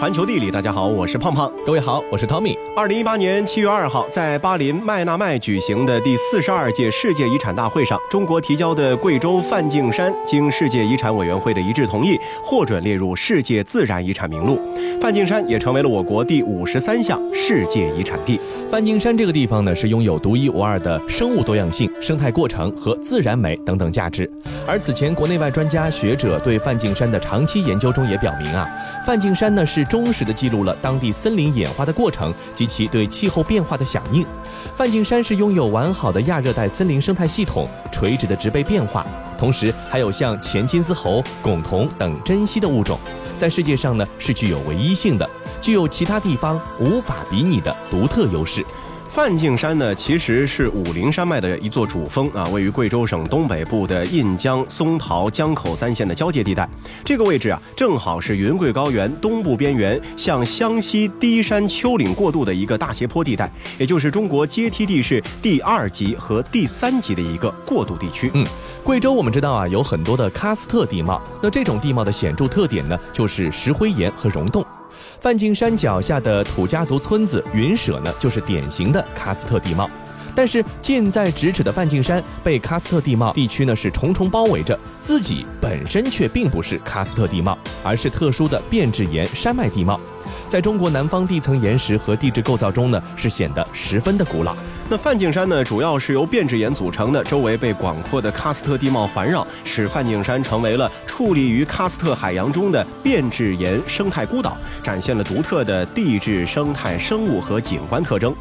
环球地理，大家好，我是胖胖。各位好，我是 Tommy。二零一八年七月二号，在巴林麦纳麦举行的第四十二届世界遗产大会上，中国提交的贵州梵净山经世界遗产委员会的一致同意，获准列入世界自然遗产名录。梵净山也成为了我国第五十三项世界遗产地。梵净山这个地方呢，是拥有独一无二的生物多样性、生态过程和自然美等等价值。而此前国内外专家学者对梵净山的长期研究中也表明啊，梵净山呢是忠实地记录了当地森林演化的过程及其对气候变化的响应。梵净山是拥有完好的亚热带森林生态系统、垂直的植被变化，同时还有像前金丝猴、珙桐等珍稀的物种，在世界上呢是具有唯一性的，具有其他地方无法比拟的独特优势。梵净山呢，其实是武陵山脉的一座主峰啊，位于贵州省东北部的印江、松桃、江口三县的交界地带。这个位置啊，正好是云贵高原东部边缘向湘西低山丘陵过渡的一个大斜坡地带，也就是中国阶梯地势第二级和第三级的一个过渡地区。嗯，贵州我们知道啊，有很多的喀斯特地貌，那这种地貌的显著特点呢，就是石灰岩和溶洞。梵净山脚下的土家族村子云舍呢，就是典型的喀斯特地貌。但是近在咫尺的梵净山被喀斯特地貌地区呢是重重包围着，自己本身却并不是喀斯特地貌，而是特殊的变质岩山脉地貌。在中国南方地层岩石和地质构造中呢，是显得十分的古老。那梵净山呢，主要是由变质岩组成的，周围被广阔的喀斯特地貌环绕，使梵净山成为了矗立于喀斯特海洋中的变质岩生态孤岛，展现了独特的地质生态、生物和景观特征。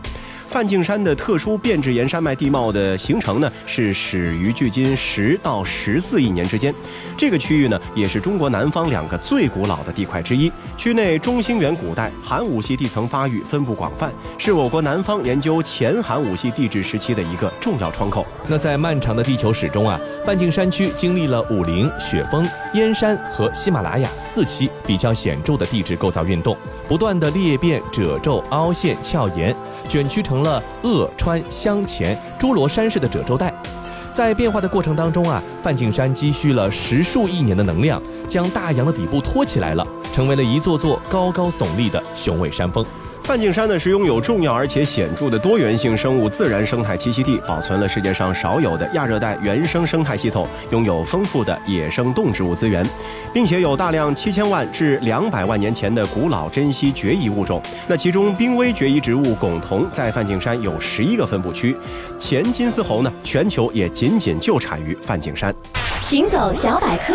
梵净山的特殊变质岩山脉地貌的形成呢，是始于距今十到十四亿年之间。这个区域呢，也是中国南方两个最古老的地块之一。区内中兴元古代寒武系地层发育分布广泛，是我国南方研究前寒武系地质时期的一个重要窗口。那在漫长的地球史中啊，梵净山区经历了武陵、雪峰、燕山和喜马拉雅四期比较显著的地质构造运动，不断的裂变、褶皱、凹陷、峭岩，卷曲成了鄂川湘黔侏罗山式的褶皱带。在变化的过程当中啊，梵净山积蓄了十数亿年的能量，将大洋的底部托起来了，成为了一座座高高耸立的雄伟山峰。梵净山呢是拥有重要而且显著的多元性生物自然生态栖息地，保存了世界上少有的亚热带原生生态系统，拥有丰富的野生动植物资源，并且有大量七千万至两百万年前的古老珍稀绝遗物种。那其中濒危绝遗植物珙桐在梵净山有十一个分布区，黔金丝猴呢全球也仅仅就产于梵净山。行走小百科。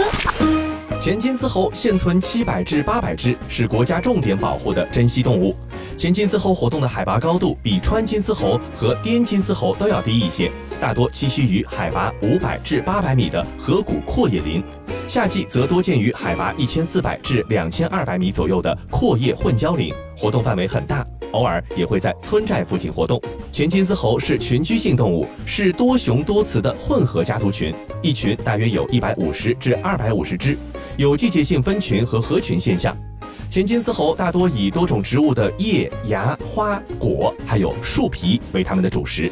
黔金丝猴现存七百至八百只，是国家重点保护的珍稀动物。前金丝猴活动的海拔高度比川金丝猴和滇金丝猴都要低一些，大多栖息于海拔五百至八百米的河谷阔叶林，夏季则多见于海拔一千四百至两千二百米左右的阔叶混交林，活动范围很大，偶尔也会在村寨附近活动。前金丝猴是群居性动物，是多雄多雌的混合家族群，一群大约有一百五十至二百五十只，有季节性分群和合群现象。前金丝猴大多以多种植物的叶、芽、花、果，还有树皮为它们的主食。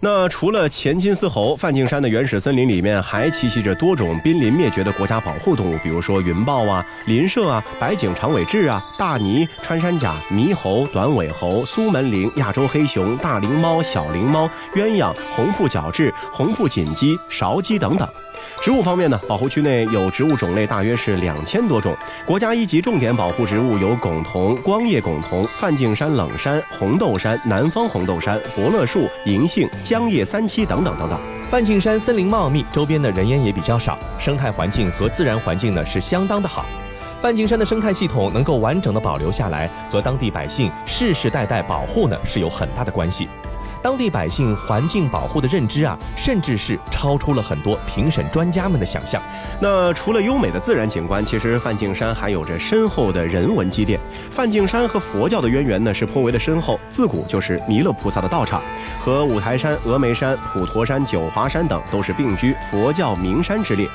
那除了前金丝猴，梵净山的原始森林里面还栖息着多种濒临灭绝的国家保护动物，比如说云豹啊、林麝啊、白颈长尾雉啊、大鲵、穿山甲、猕猴、短尾猴、苏门羚、亚洲黑熊、大灵猫、小灵猫、鸳鸯、红腹角雉、红腹锦鸡、勺鸡等等。植物方面呢，保护区内有植物种类大约是两千多种，国家一级重点保护植物有珙桐、光叶珙桐、梵净山冷杉、红豆杉、南方红豆杉、伯乐树、银杏、浆叶三七等等等等。梵净山森林茂密，周边的人烟也比较少，生态环境和自然环境呢是相当的好。梵净山的生态系统能够完整的保留下来，和当地百姓世世代代保护呢是有很大的关系。当地百姓环境保护的认知啊，甚至是超出了很多评审专家们的想象。那除了优美的自然景观，其实梵净山还有着深厚的人文积淀。梵净山和佛教的渊源呢是颇为的深厚，自古就是弥勒菩萨的道场，和五台山、峨眉山、普陀山、九华山等都是并居佛教名山之列。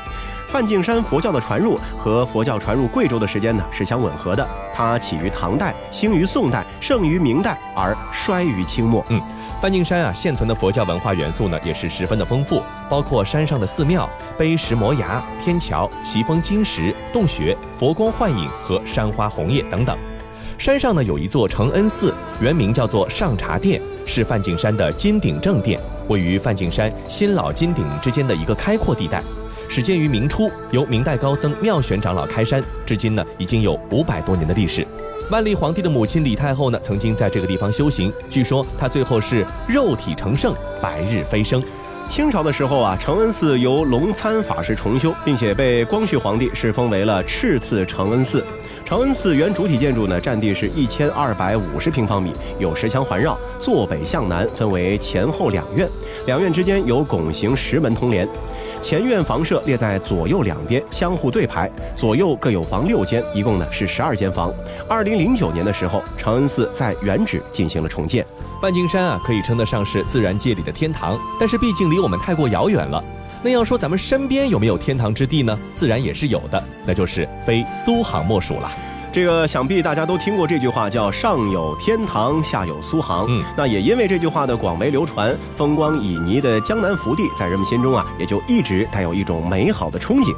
梵净山佛教的传入和佛教传入贵州的时间呢是相吻合的，它起于唐代，兴于宋代，盛于明代，而衰于清末。嗯，梵净。山啊，现存的佛教文化元素呢，也是十分的丰富，包括山上的寺庙、碑石摩崖、天桥、奇峰金石、洞穴、佛光幻影和山花红叶等等。山上呢有一座承恩寺，原名叫做上茶殿，是梵净山的金顶正殿，位于梵净山新老金顶之间的一个开阔地带。始建于明初，由明代高僧妙玄长老开山，至今呢已经有五百多年的历史。万历皇帝的母亲李太后呢，曾经在这个地方修行，据说她最后是肉体成圣，白日飞升。清朝的时候啊，承恩寺由龙参法师重修，并且被光绪皇帝是封为了赤次承恩寺。承恩寺原主体建筑呢，占地是一千二百五十平方米，有石墙环绕，坐北向南，分为前后两院，两院之间有拱形石门通连。前院房舍列在左右两边，相互对排，左右各有房六间，一共呢是十二间房。二零零九年的时候，承恩寺在原址进行了重建。梵净山啊，可以称得上是自然界里的天堂，但是毕竟离我们太过遥远了。那要说咱们身边有没有天堂之地呢？自然也是有的，那就是非苏杭莫属了。这个想必大家都听过这句话，叫“上有天堂，下有苏杭”。嗯，那也因为这句话的广为流传，风光旖旎的江南福地，在人们心中啊，也就一直带有一种美好的憧憬。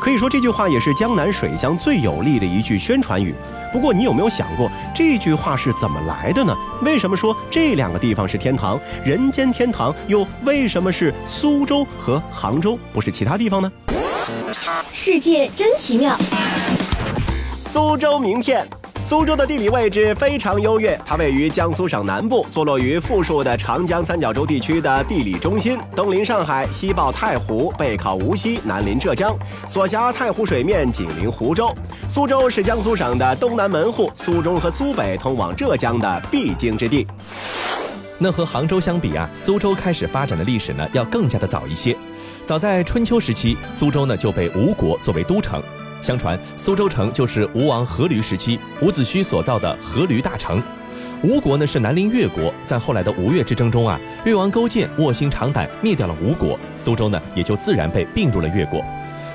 可以说，这句话也是江南水乡最有力的一句宣传语。不过，你有没有想过，这句话是怎么来的呢？为什么说这两个地方是天堂，人间天堂，又为什么是苏州和杭州，不是其他地方呢？世界真奇妙。苏州名片。苏州的地理位置非常优越，它位于江苏省南部，坐落于富庶的长江三角洲地区的地理中心，东临上海，西抱太湖，背靠无锡，南临浙江，所辖太湖水面紧邻湖州。苏州是江苏省的东南门户，苏中和苏北通往浙江的必经之地。那和杭州相比啊，苏州开始发展的历史呢，要更加的早一些。早在春秋时期，苏州呢就被吴国作为都城。相传苏州城就是吴王阖闾时期伍子胥所造的阖闾大城。吴国呢是南邻越国，在后来的吴越之争中啊，越王勾践卧薪尝胆灭掉了吴国，苏州呢也就自然被并入了越国。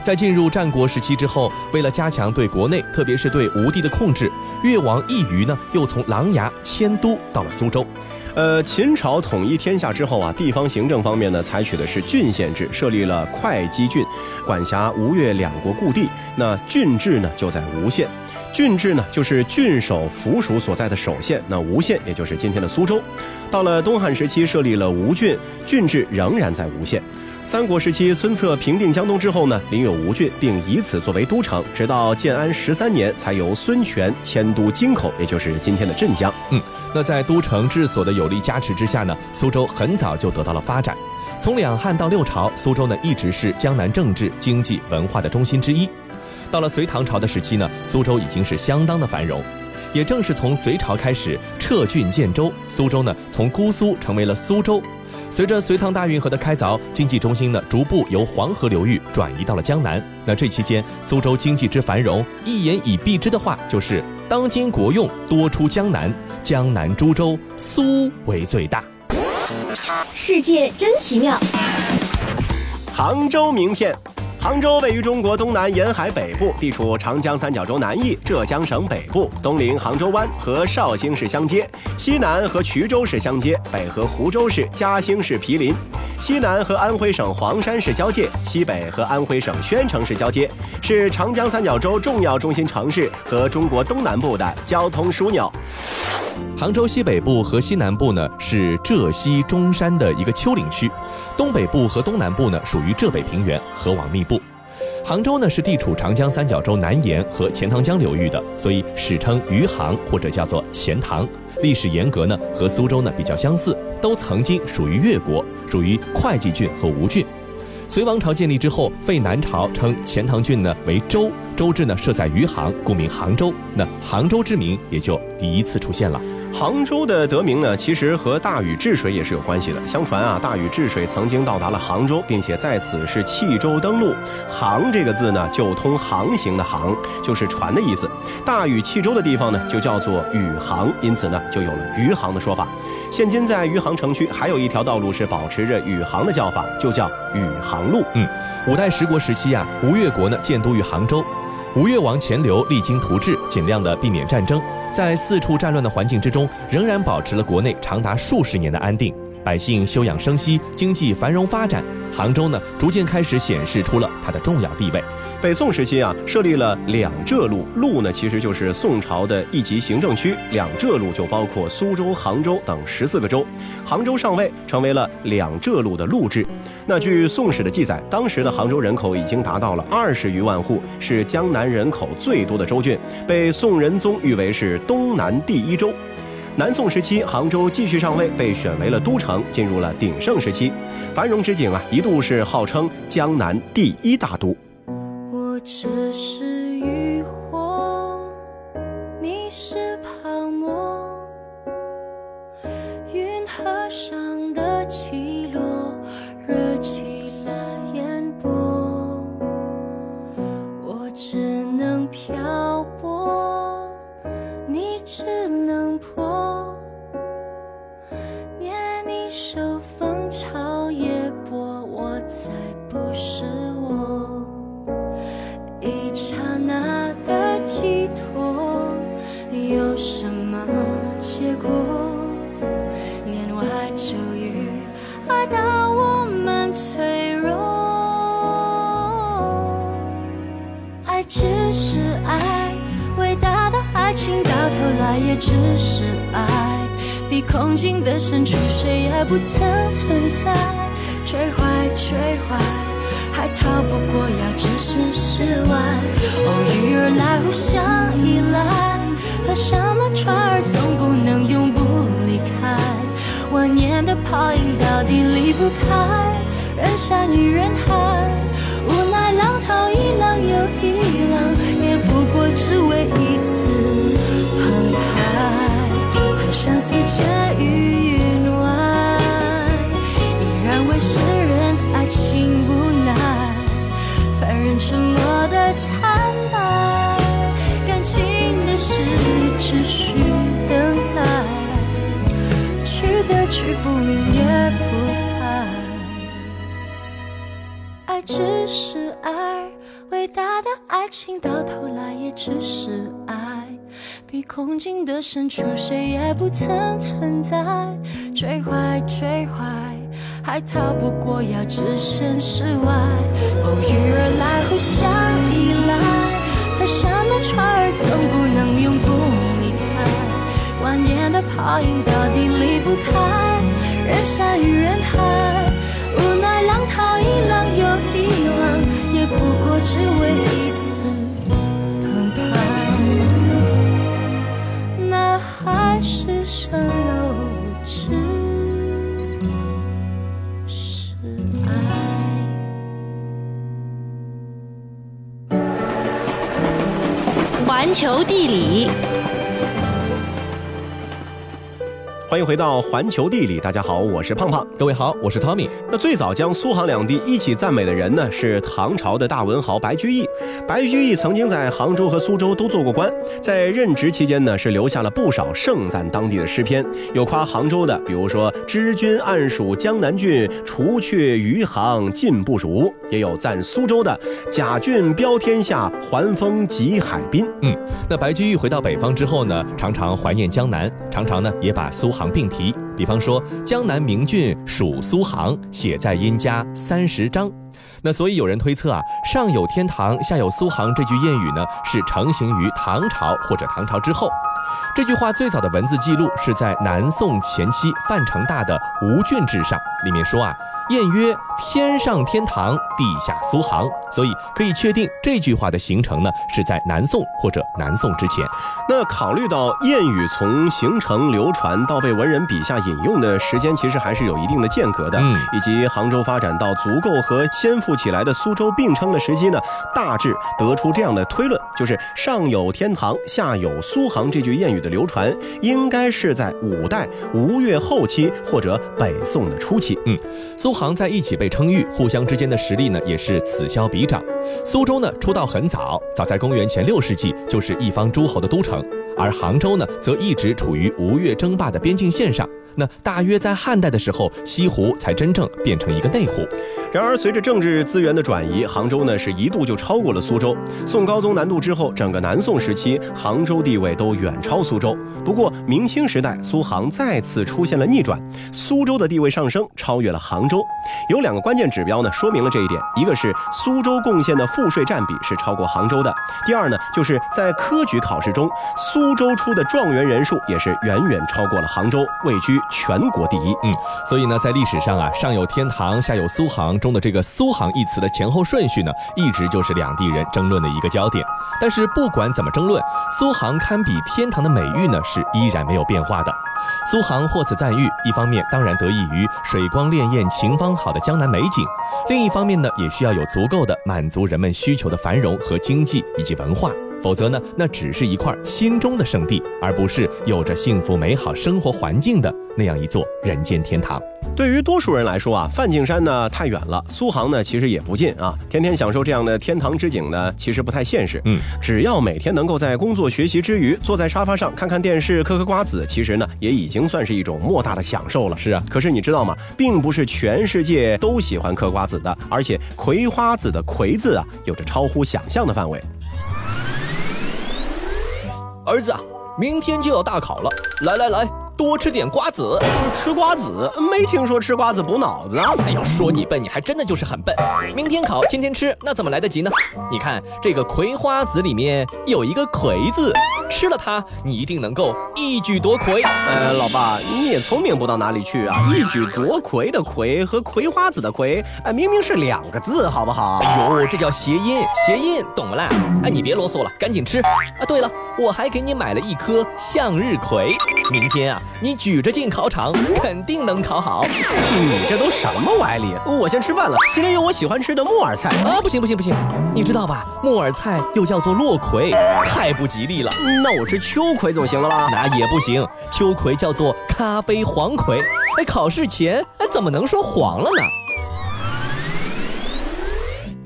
在进入战国时期之后，为了加强对国内特别是对吴地的控制，越王义瑜呢又从琅琊迁都到了苏州。呃，秦朝统一天下之后啊，地方行政方面呢，采取的是郡县制，设立了会稽郡，管辖吴越两国故地。那郡治呢，就在吴县。郡治呢，就是郡守府属所在的首县。那吴县，也就是今天的苏州。到了东汉时期，设立了吴郡，郡治仍然在吴县。三国时期，孙策平定江东之后呢，领有吴郡，并以此作为都城，直到建安十三年，才由孙权迁都京口，也就是今天的镇江。嗯。那在都城治所的有力加持之下呢，苏州很早就得到了发展。从两汉到六朝，苏州呢一直是江南政治、经济、文化的中心之一。到了隋唐朝的时期呢，苏州已经是相当的繁荣。也正是从隋朝开始撤郡建州，苏州呢从姑苏成为了苏州。随着隋唐大运河的开凿，经济中心呢逐步由黄河流域转移到了江南。那这期间，苏州经济之繁荣，一言以蔽之的话，就是当今国用多出江南。江南株洲，苏为最大。世界真奇妙。杭州名片。杭州位于中国东南沿海北部，地处长江三角洲南翼，浙江省北部，东临杭州湾和绍兴市相接，西南和衢州市相接，北和湖州市、嘉兴市毗邻，西南和安徽省黄山市交界，西北和安徽省宣城市交接，是长江三角洲重要中心城市和中国东南部的交通枢纽。杭州西北部和西南部呢是浙西中山的一个丘陵区，东北部和东南部呢属于浙北平原，河网密布。杭州呢是地处长江三角洲南沿和钱塘江流域的，所以史称余杭或者叫做钱塘。历史沿革呢和苏州呢比较相似，都曾经属于越国，属于会稽郡和吴郡。隋王朝建立之后，废南朝，称钱塘郡呢为州，州治呢设在余杭，故名杭州。那杭州之名也就第一次出现了。杭州的得名呢，其实和大禹治水也是有关系的。相传啊，大禹治水曾经到达了杭州，并且在此是弃舟登陆。杭这个字呢，就通航行的航，就是船的意思。大禹弃舟的地方呢，就叫做禹杭，因此呢，就有了余杭的说法。现今在余杭城区还有一条道路是保持着禹杭的叫法，就叫禹杭路。嗯，五代十国时期啊，吴越国呢建都于杭州。吴越王钱镠励精图治，尽量的避免战争，在四处战乱的环境之中，仍然保持了国内长达数十年的安定。百姓休养生息，经济繁荣发展，杭州呢逐渐开始显示出了它的重要地位。北宋时期啊，设立了两浙路，路呢其实就是宋朝的一级行政区，两浙路就包括苏州、杭州等十四个州，杭州上位，成为了两浙路的路制。那据《宋史》的记载，当时的杭州人口已经达到了二十余万户，是江南人口最多的州郡，被宋仁宗誉为是东南第一州。南宋时期，杭州继续上位，被选为了都城，进入了鼎盛时期，繁荣之景啊，一度是号称江南第一大都。只是相依赖。河上的船儿总不能永不离开，万年的泡影到底离不开人山与人海。无奈浪淘一浪又一浪，也不过只为一次澎湃。幻想四界与云外，依然为世人爱情不。沉默的惨白，是只需等待，去的去不明也不白。爱只是爱，伟大的爱情到头来也只是爱，比空境的深处谁也不曾存在。追坏，追坏。还逃不过要置身事外，偶遇而来，互相依赖。河上的船儿总不能永不离开，蜿蜒的泡影到底离不开人山与人海。无奈浪淘一浪又一浪，也不过只为一次澎湃。那海市蜃楼环球地理。欢迎回到环球地理，大家好，我是胖胖，各位好，我是 Tommy。那最早将苏杭两地一起赞美的人呢，是唐朝的大文豪白居易。白居易曾经在杭州和苏州都做过官，在任职期间呢，是留下了不少盛赞当地的诗篇，有夸杭州的，比如说“知君暗属江南郡，除却余杭尽不如”，也有赞苏州的“甲郡标天下，环风集海滨”。嗯，那白居易回到北方之后呢，常常怀念江南，常常呢也把苏。杭并提，比方说“江南名郡属苏杭”，写在殷家三十章。那所以有人推测啊，“上有天堂，下有苏杭”这句谚语呢，是成型于唐朝或者唐朝之后。这句话最早的文字记录是在南宋前期范成大的《吴郡志》上，里面说啊。谚曰：“天上天堂，地下苏杭。”所以可以确定这句话的形成呢，是在南宋或者南宋之前。那考虑到谚语从形成流传到被文人笔下引用的时间，其实还是有一定的间隔的。嗯，以及杭州发展到足够和先富起来的苏州并称的时机呢，大致得出这样的推论：就是上有天堂，下有苏杭这句谚语的流传，应该是在五代吴越后期或者北宋的初期。嗯，苏。杭在一起被称誉，互相之间的实力呢也是此消彼长。苏州呢出道很早，早在公元前六世纪就是一方诸侯的都城，而杭州呢则一直处于吴越争霸的边境线上。那大约在汉代的时候，西湖才真正变成一个内湖。然而，随着政治资源的转移，杭州呢是一度就超过了苏州。宋高宗南渡之后，整个南宋时期，杭州地位都远超苏州。不过，明清时代，苏杭再次出现了逆转，苏州的地位上升，超越了杭州。有两个关键指标呢，说明了这一点：一个是苏州贡献的赋税占比是超过杭州的；第二呢，就是在科举考试中，苏州出的状元人数也是远远超过了杭州，位居全国第一。嗯，所以呢，在历史上啊，上有天堂，下有苏杭。中的这个“苏杭”一词的前后顺序呢，一直就是两地人争论的一个焦点。但是不管怎么争论，苏杭堪比天堂的美誉呢，是依然没有变化的。苏杭获此赞誉，一方面当然得益于水光潋滟、晴方好的江南美景，另一方面呢，也需要有足够的满足人们需求的繁荣和经济以及文化。否则呢，那只是一块心中的圣地，而不是有着幸福美好生活环境的那样一座人间天堂。对于多数人来说啊，梵净山呢太远了，苏杭呢其实也不近啊。天天享受这样的天堂之景呢，其实不太现实。嗯，只要每天能够在工作学习之余，坐在沙发上看看电视、嗑嗑瓜子，其实呢也已经算是一种莫大的享受了。是啊，可是你知道吗？并不是全世界都喜欢嗑瓜子的，而且葵花籽的“葵”字啊，有着超乎想象的范围。儿子，明天就要大考了，来来来，多吃点瓜子。吃瓜子？没听说吃瓜子补脑子啊！哎呦，说你笨，你还真的就是很笨。明天考，今天吃，那怎么来得及呢？你看这个葵花籽里面有一个“葵”字。吃了它，你一定能够一举夺魁。呃，老爸，你也聪明不到哪里去啊！一举夺魁的魁和葵花籽的葵，哎，明明是两个字，好不好？哎呦，这叫谐音，谐音，懂了啦？哎，你别啰嗦了，赶紧吃。啊，对了，我还给你买了一颗向日葵，明天啊，你举着进考场，肯定能考好。你这都什么歪理？我先吃饭了，今天有我喜欢吃的木耳菜啊！不行不行不行，你知道吧？木耳菜又叫做落葵，太不吉利了。那我吃秋葵总行了吧？那也不行，秋葵叫做咖啡黄葵。哎，考试前哎怎么能说黄了呢？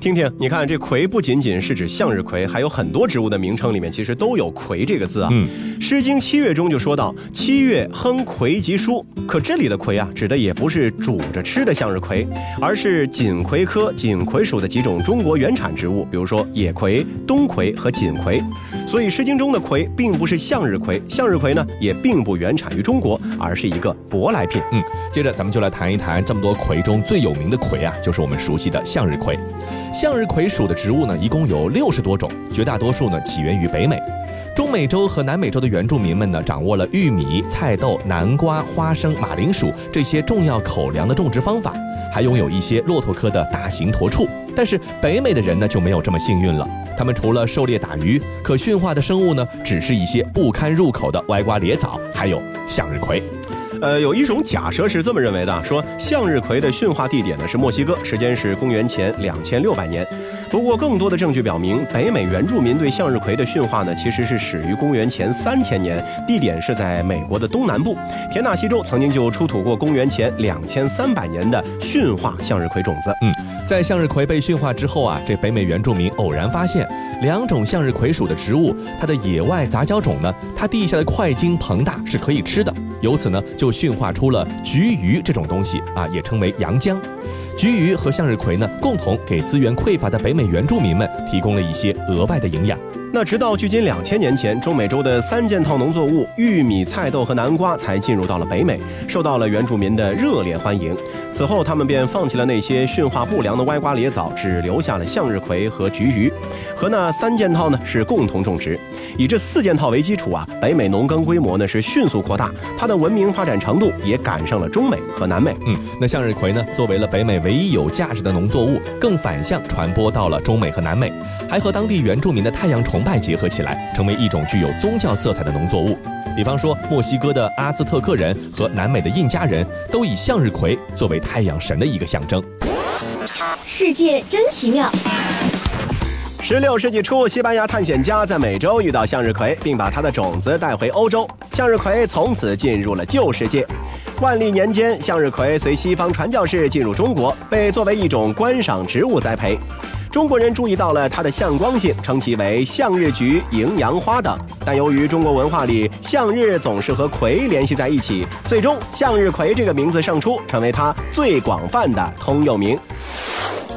听听，你看这葵不仅仅是指向日葵，还有很多植物的名称里面其实都有葵这个字啊。嗯，《诗经·七月》中就说到：“七月亨葵及蔬。”可这里的葵啊，指的也不是煮着吃的向日葵，而是锦葵科锦葵属的几种中国原产植物，比如说野葵、冬葵和锦葵。所以《诗经》中的葵并不是向日葵，向日葵呢也并不原产于中国，而是一个舶来品。嗯，接着咱们就来谈一谈这么多葵中最有名的葵啊，就是我们熟悉的向日葵。向日葵属的植物呢，一共有六十多种，绝大多数呢起源于北美、中美洲和南美洲的原住民们呢，掌握了玉米、菜豆、南瓜、花生、马铃薯这些重要口粮的种植方法，还拥有一些骆驼科的大型驼畜。但是北美的人呢就没有这么幸运了，他们除了狩猎打鱼，可驯化的生物呢，只是一些不堪入口的歪瓜裂枣，还有向日葵。呃，有一种假设是这么认为的，说向日葵的驯化地点呢是墨西哥，时间是公元前两千六百年。不过，更多的证据表明，北美原住民对向日葵的驯化呢，其实是始于公元前三千年，地点是在美国的东南部。田纳西州曾经就出土过公元前两千三百年的驯化向日葵种子。嗯，在向日葵被驯化之后啊，这北美原住民偶然发现两种向日葵属的植物，它的野外杂交种呢，它地下的块茎膨大，是可以吃的。由此呢，就驯化出了菊鱼这种东西啊，也称为洋姜。菊鱼和向日葵呢，共同给资源匮乏的北美原住民们提供了一些额外的营养。那直到距今两千年前，中美洲的三件套农作物玉米、菜豆和南瓜才进入到了北美，受到了原住民的热烈欢迎。此后，他们便放弃了那些驯化不良的歪瓜裂枣，只留下了向日葵和菊鱼。和那三件套呢是共同种植，以这四件套为基础啊，北美农耕规模呢是迅速扩大，它的文明发展程度也赶上了中美和南美。嗯，那向日葵呢，作为了北美唯一有价值的农作物，更反向传播到了中美和南美，还和当地原住民的太阳崇拜结合起来，成为一种具有宗教色彩的农作物。比方说，墨西哥的阿兹特克人和南美的印加人都以向日葵作为太阳神的一个象征。世界真奇妙。十六世纪初，西班牙探险家在美洲遇到向日葵，并把它的种子带回欧洲，向日葵从此进入了旧世界。万历年间，向日葵随西方传教士进入中国，被作为一种观赏植物栽培。中国人注意到了它的向光性，称其为向日菊、迎阳花等。但由于中国文化里向日总是和葵联系在一起，最终向日葵这个名字胜出，成为它最广泛的通用名。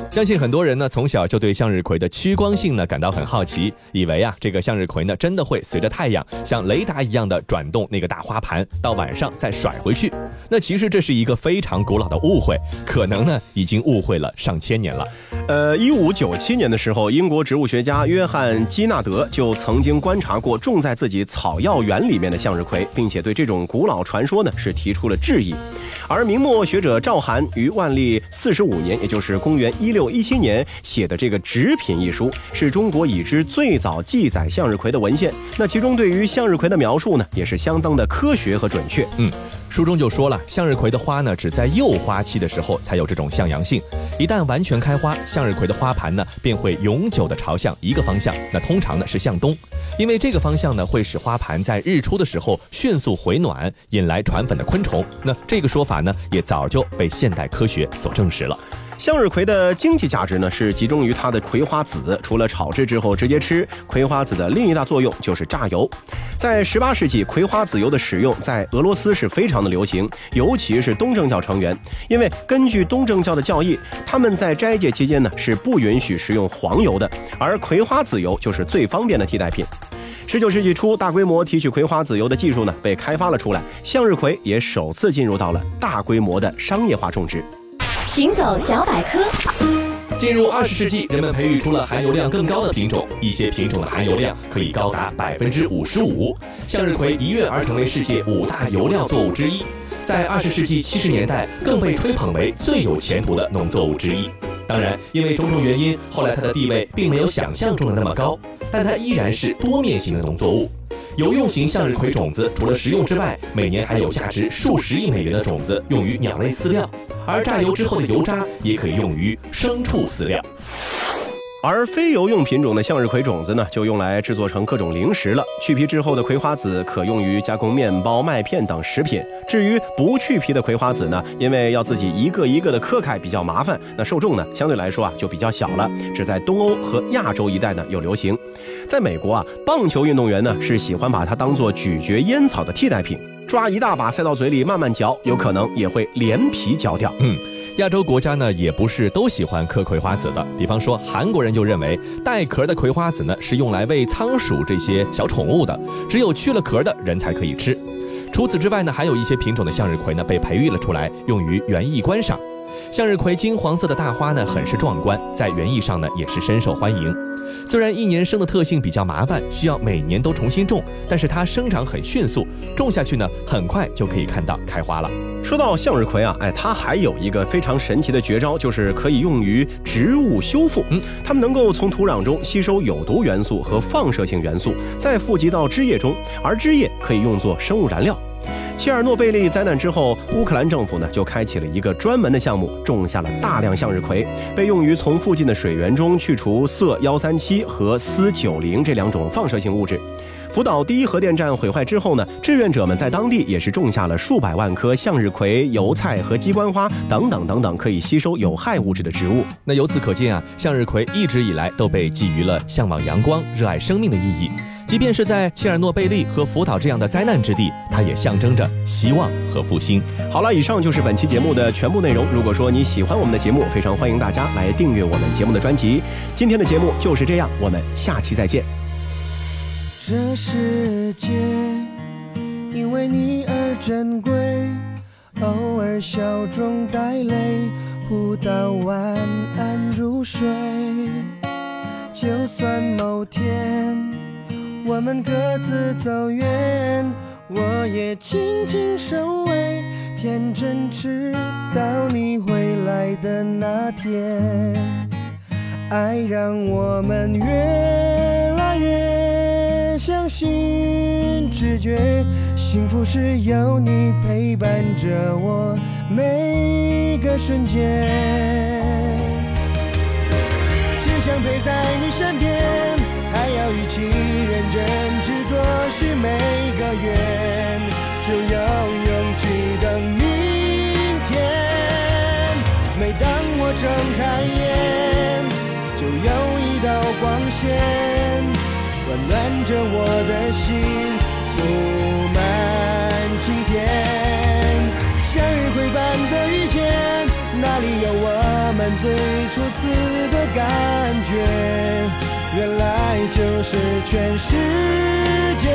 相信很多人呢从小就对向日葵的趋光性呢感到很好奇，以为啊这个向日葵呢真的会随着太阳像雷达一样的转动那个大花盘，到晚上再甩回去。那其实这是一个非常古老的误会，可能呢已经误会了上千年了。呃，一五九七年的时候，英国植物学家约翰基纳德就曾经观察过种在自己草药园里面的向日葵，并且对这种古老传说呢是提出了质疑。而明末学者赵涵于万历四十五年，也就是公元一六一七年写的这个《植品》一书，是中国已知最早记载向日葵的文献。那其中对于向日葵的描述呢，也是相当的科学和准确。嗯。书中就说了，向日葵的花呢，只在幼花期的时候才有这种向阳性。一旦完全开花，向日葵的花盘呢，便会永久的朝向一个方向，那通常呢是向东，因为这个方向呢会使花盘在日出的时候迅速回暖，引来传粉的昆虫。那这个说法呢，也早就被现代科学所证实了。向日葵的经济价值呢，是集中于它的葵花籽。除了炒制之后直接吃，葵花籽的另一大作用就是榨油。在十八世纪，葵花籽油的使用在俄罗斯是非常的流行，尤其是东正教成员。因为根据东正教的教义，他们在斋戒期间呢是不允许食用黄油的，而葵花籽油就是最方便的替代品。十九世纪初，大规模提取葵花籽油的技术呢被开发了出来，向日葵也首次进入到了大规模的商业化种植。行走小百科。进入二十世纪，人们培育出了含油量更高的品种，一些品种的含油量可以高达百分之五十五。向日葵一跃而成为世界五大油料作物之一，在二十世纪七十年代更被吹捧为最有前途的农作物之一。当然，因为种种原因，后来它的地位并没有想象中的那么高，但它依然是多面型的农作物。油用型向日葵种子除了食用之外，每年还有价值数十亿美元的种子用于鸟类饲料，而榨油之后的油渣也可以用于牲畜饲料。而非油用品种的向日葵种子呢，就用来制作成各种零食了。去皮之后的葵花籽可用于加工面包、麦片等食品。至于不去皮的葵花籽呢，因为要自己一个一个的磕开比较麻烦，那受众呢相对来说啊就比较小了，只在东欧和亚洲一带呢有流行。在美国啊，棒球运动员呢是喜欢把它当做咀嚼烟草的替代品，抓一大把塞到嘴里慢慢嚼，有可能也会连皮嚼掉。嗯。亚洲国家呢，也不是都喜欢嗑葵花籽的。比方说，韩国人就认为带壳的葵花籽呢，是用来喂仓鼠这些小宠物的，只有去了壳的人才可以吃。除此之外呢，还有一些品种的向日葵呢，被培育了出来，用于园艺观赏。向日葵金黄色的大花呢，很是壮观，在园艺上呢，也是深受欢迎。虽然一年生的特性比较麻烦，需要每年都重新种，但是它生长很迅速，种下去呢，很快就可以看到开花了。说到向日葵啊，哎，它还有一个非常神奇的绝招，就是可以用于植物修复。嗯，它们能够从土壤中吸收有毒元素和放射性元素，再富集到枝叶中，而枝叶可以用作生物燃料。切尔诺贝利灾难之后，乌克兰政府呢就开启了一个专门的项目，种下了大量向日葵，被用于从附近的水源中去除铯幺三七和铯九零这两种放射性物质。福岛第一核电站毁坏之后呢，志愿者们在当地也是种下了数百万棵向日葵、油菜和鸡冠花等等等等可以吸收有害物质的植物。那由此可见啊，向日葵一直以来都被寄予了向往阳光、热爱生命的意义。即便是在切尔诺贝利和福岛这样的灾难之地，它也象征着希望和复兴。好了，以上就是本期节目的全部内容。如果说你喜欢我们的节目，非常欢迎大家来订阅我们节目的专辑。今天的节目就是这样，我们下期再见。这世界因为你而珍贵，偶尔笑中带泪，互道晚安入睡。就算某天。我们各自走远，我也静静守卫，天真直到你回来的那天。爱让我们越来越相信直觉，幸福是有你陪伴着我每个瞬间，只想陪在你身边。认真执着许每个愿，就有勇气等明天。每当我睁开眼，就有一道光线温暖着我的心，布满晴天。向日葵般的遇见，哪里有我最初次的感觉？原来就是全世界，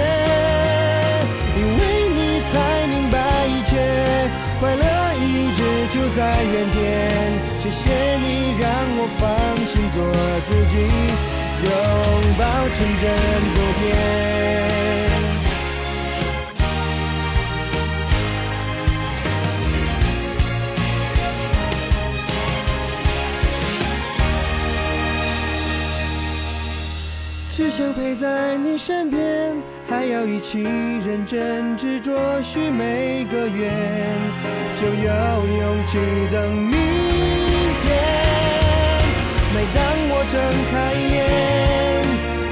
因为你才明白一切，快乐一直就在原点。谢谢你让我放心做自己，拥抱纯真不变。只想陪在你身边，还要一起认真执着许每个愿，就有勇气等明天。每当我睁开眼，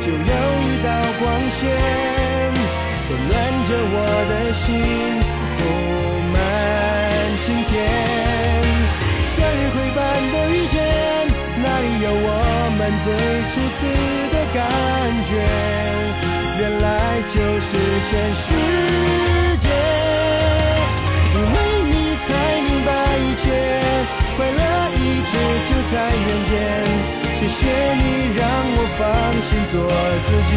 就有一道光线，温暖着我的心，布满晴天。向日葵般的遇见，哪里有我们最初次感觉？原来就是全世界，因为你才明白一切，快乐一直就在原点。谢谢你让我放心做自己，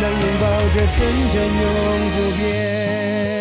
能拥抱着纯真永不变。